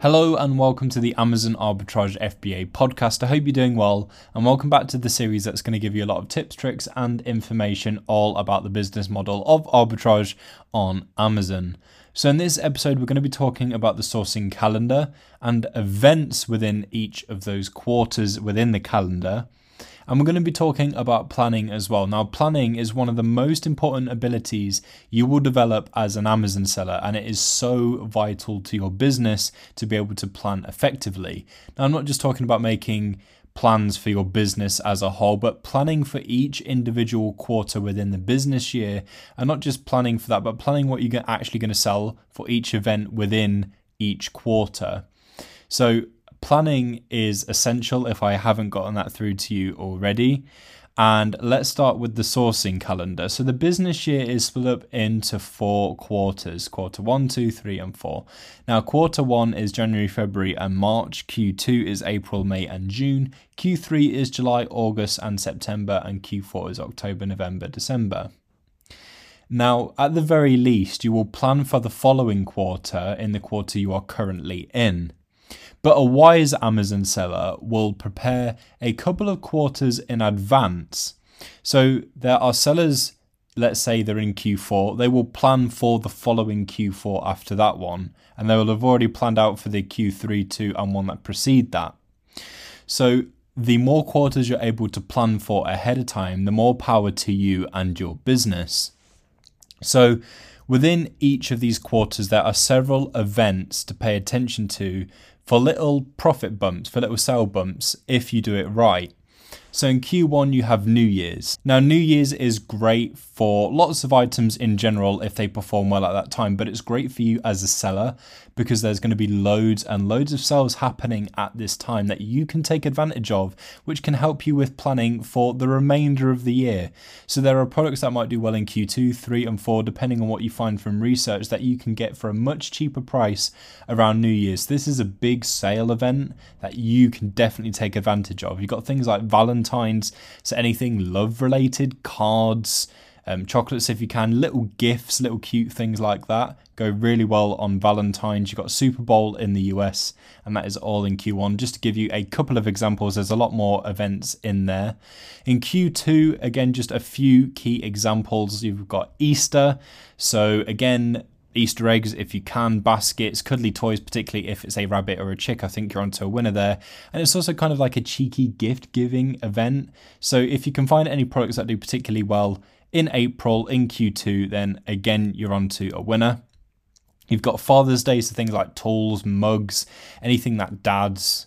Hello and welcome to the Amazon Arbitrage FBA podcast. I hope you're doing well and welcome back to the series that's going to give you a lot of tips, tricks, and information all about the business model of arbitrage on Amazon. So, in this episode, we're going to be talking about the sourcing calendar and events within each of those quarters within the calendar. And we're going to be talking about planning as well. Now, planning is one of the most important abilities you will develop as an Amazon seller, and it is so vital to your business to be able to plan effectively. Now, I'm not just talking about making plans for your business as a whole, but planning for each individual quarter within the business year, and not just planning for that, but planning what you're actually going to sell for each event within each quarter. So, planning is essential if I haven't gotten that through to you already. And let's start with the sourcing calendar. So the business year is split up into four quarters quarter one, two, three, and four. Now, quarter one is January, February, and March. Q2 is April, May, and June. Q3 is July, August, and September. And Q4 is October, November, December. Now, at the very least, you will plan for the following quarter in the quarter you are currently in. But a wise Amazon seller will prepare a couple of quarters in advance. So there are sellers, let's say they're in Q4, they will plan for the following Q4 after that one, and they will have already planned out for the Q3, 2, and one that precede that. So the more quarters you're able to plan for ahead of time, the more power to you and your business. So within each of these quarters, there are several events to pay attention to for little profit bumps, for little sale bumps, if you do it right. So in Q1, you have New Year's. Now, New Year's is great for lots of items in general if they perform well at that time, but it's great for you as a seller because there's going to be loads and loads of sales happening at this time that you can take advantage of, which can help you with planning for the remainder of the year. So there are products that might do well in Q2, 3, and 4, depending on what you find from research, that you can get for a much cheaper price around New Year's. This is a big sale event that you can definitely take advantage of. You've got things like Valentine's, so anything love related, cards, um, chocolates if you can, little gifts, little cute things like that go really well on Valentine's. You've got Super Bowl in the US, and that is all in Q1. Just to give you a couple of examples, there's a lot more events in there. In Q2, again, just a few key examples. You've got Easter. So, again, Easter eggs if you can, baskets, cuddly toys, particularly if it's a rabbit or a chick. I think you're onto a winner there. And it's also kind of like a cheeky gift giving event. So if you can find any products that do particularly well in April in Q2, then again, you're onto a winner. You've got Father's Day, so things like tools, mugs, anything that dads,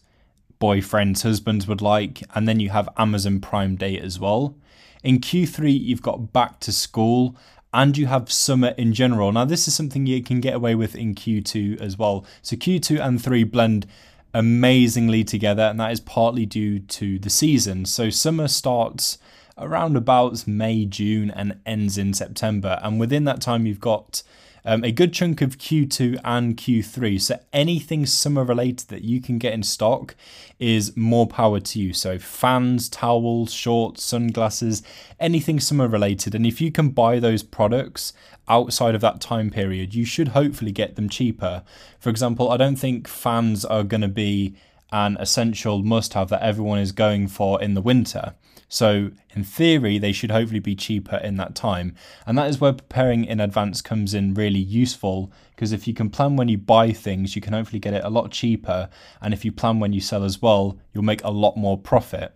boyfriends, husbands would like. And then you have Amazon Prime Day as well. In Q3, you've got back to school and you have summer in general. Now, this is something you can get away with in Q2 as well. So, Q2 and 3 blend amazingly together, and that is partly due to the season. So, summer starts around about May, June, and ends in September. And within that time, you've got um, a good chunk of Q2 and Q3. So anything summer related that you can get in stock is more power to you. So fans, towels, shorts, sunglasses, anything summer related. And if you can buy those products outside of that time period, you should hopefully get them cheaper. For example, I don't think fans are going to be an essential must have that everyone is going for in the winter. So, in theory, they should hopefully be cheaper in that time. And that is where preparing in advance comes in really useful because if you can plan when you buy things, you can hopefully get it a lot cheaper. And if you plan when you sell as well, you'll make a lot more profit.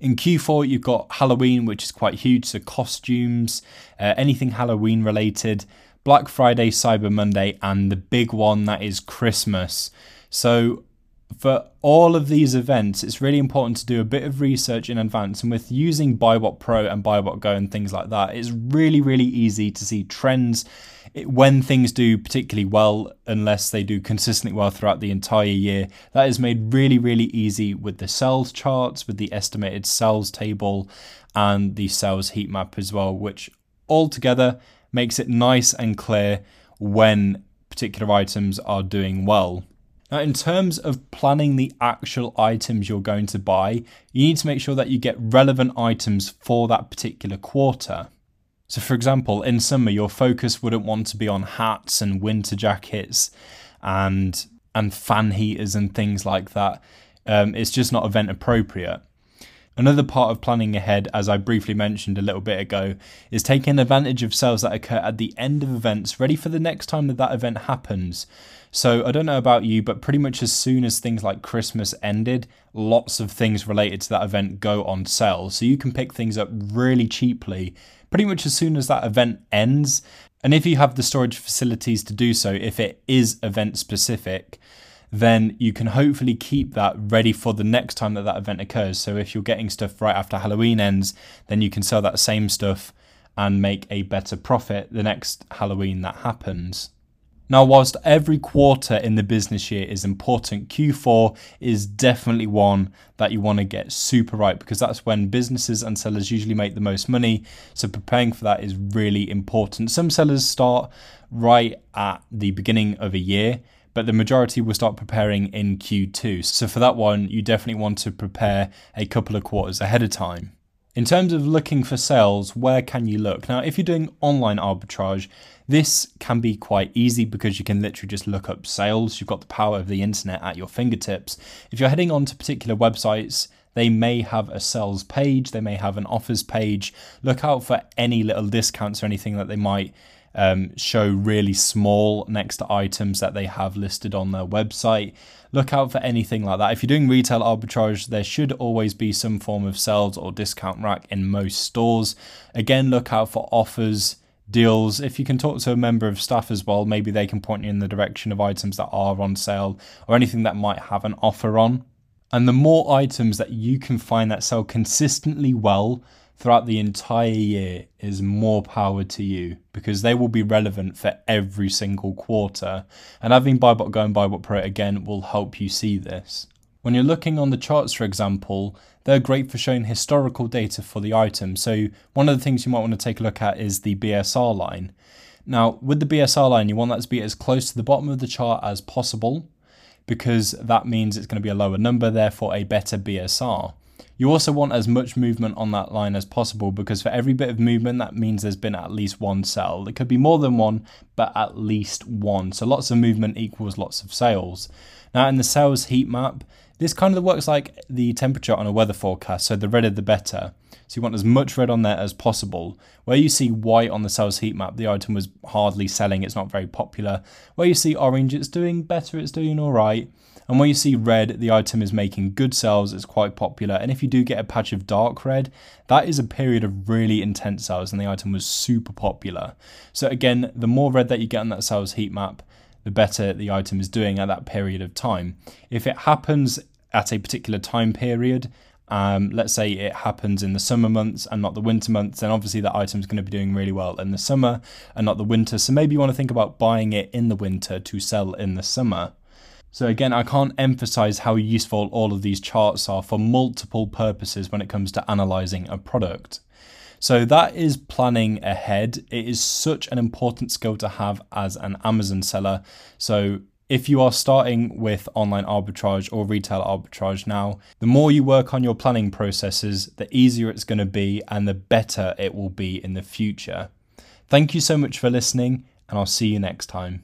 In Q4, you've got Halloween, which is quite huge. So, costumes, uh, anything Halloween related, Black Friday, Cyber Monday, and the big one that is Christmas. So, for all of these events, it's really important to do a bit of research in advance. And with using Buybot Pro and Buybot Go and things like that, it's really, really easy to see trends when things do particularly well, unless they do consistently well throughout the entire year. That is made really, really easy with the sales charts, with the estimated sales table, and the sales heat map as well, which altogether makes it nice and clear when particular items are doing well. Now, in terms of planning the actual items you're going to buy, you need to make sure that you get relevant items for that particular quarter. So, for example, in summer, your focus wouldn't want to be on hats and winter jackets and and fan heaters and things like that. Um, it's just not event appropriate. Another part of planning ahead, as I briefly mentioned a little bit ago, is taking advantage of sales that occur at the end of events, ready for the next time that that event happens. So I don't know about you, but pretty much as soon as things like Christmas ended, lots of things related to that event go on sale. So you can pick things up really cheaply pretty much as soon as that event ends. And if you have the storage facilities to do so, if it is event specific, then you can hopefully keep that ready for the next time that that event occurs. So if you're getting stuff right after Halloween ends, then you can sell that same stuff and make a better profit the next Halloween that happens. Now, whilst every quarter in the business year is important, Q4 is definitely one that you want to get super right because that's when businesses and sellers usually make the most money. So, preparing for that is really important. Some sellers start right at the beginning of a year but the majority will start preparing in Q2. So for that one, you definitely want to prepare a couple of quarters ahead of time. In terms of looking for sales, where can you look? Now, if you're doing online arbitrage, this can be quite easy because you can literally just look up sales. You've got the power of the internet at your fingertips. If you're heading on to particular websites, they may have a sales page, they may have an offers page. Look out for any little discounts or anything that they might um, show really small next to items that they have listed on their website. Look out for anything like that. If you're doing retail arbitrage, there should always be some form of sales or discount rack in most stores. Again, look out for offers deals. If you can talk to a member of staff as well, maybe they can point you in the direction of items that are on sale or anything that might have an offer on. And the more items that you can find that sell consistently well, throughout the entire year is more power to you because they will be relevant for every single quarter. And having Buybot Go and Buybot Pro again will help you see this. When you're looking on the charts, for example, they're great for showing historical data for the item. So one of the things you might want to take a look at is the BSR line. Now, with the BSR line, you want that to be as close to the bottom of the chart as possible because that means it's going to be a lower number, therefore a better BSR. You also want as much movement on that line as possible because for every bit of movement, that means there's been at least one sell. It could be more than one, but at least one. So lots of movement equals lots of sales. Now, in the sales heat map, this kind of works like the temperature on a weather forecast, so the redder the better. So you want as much red on there as possible. Where you see white on the sales heat map, the item was hardly selling, it's not very popular. Where you see orange, it's doing better, it's doing alright. And when you see red, the item is making good sales, it's quite popular. And if you do get a patch of dark red, that is a period of really intense sales and the item was super popular. So again, the more red that you get on that sales heat map, the better the item is doing at that period of time. If it happens at a particular time period, um, let's say it happens in the summer months and not the winter months, then obviously that item is going to be doing really well in the summer and not the winter. So maybe you want to think about buying it in the winter to sell in the summer. So again, I can't emphasize how useful all of these charts are for multiple purposes when it comes to analyzing a product. So that is planning ahead. It is such an important skill to have as an Amazon seller. So if you are starting with online arbitrage or retail arbitrage now, the more you work on your planning processes, the easier it's going to be and the better it will be in the future. Thank you so much for listening, and I'll see you next time.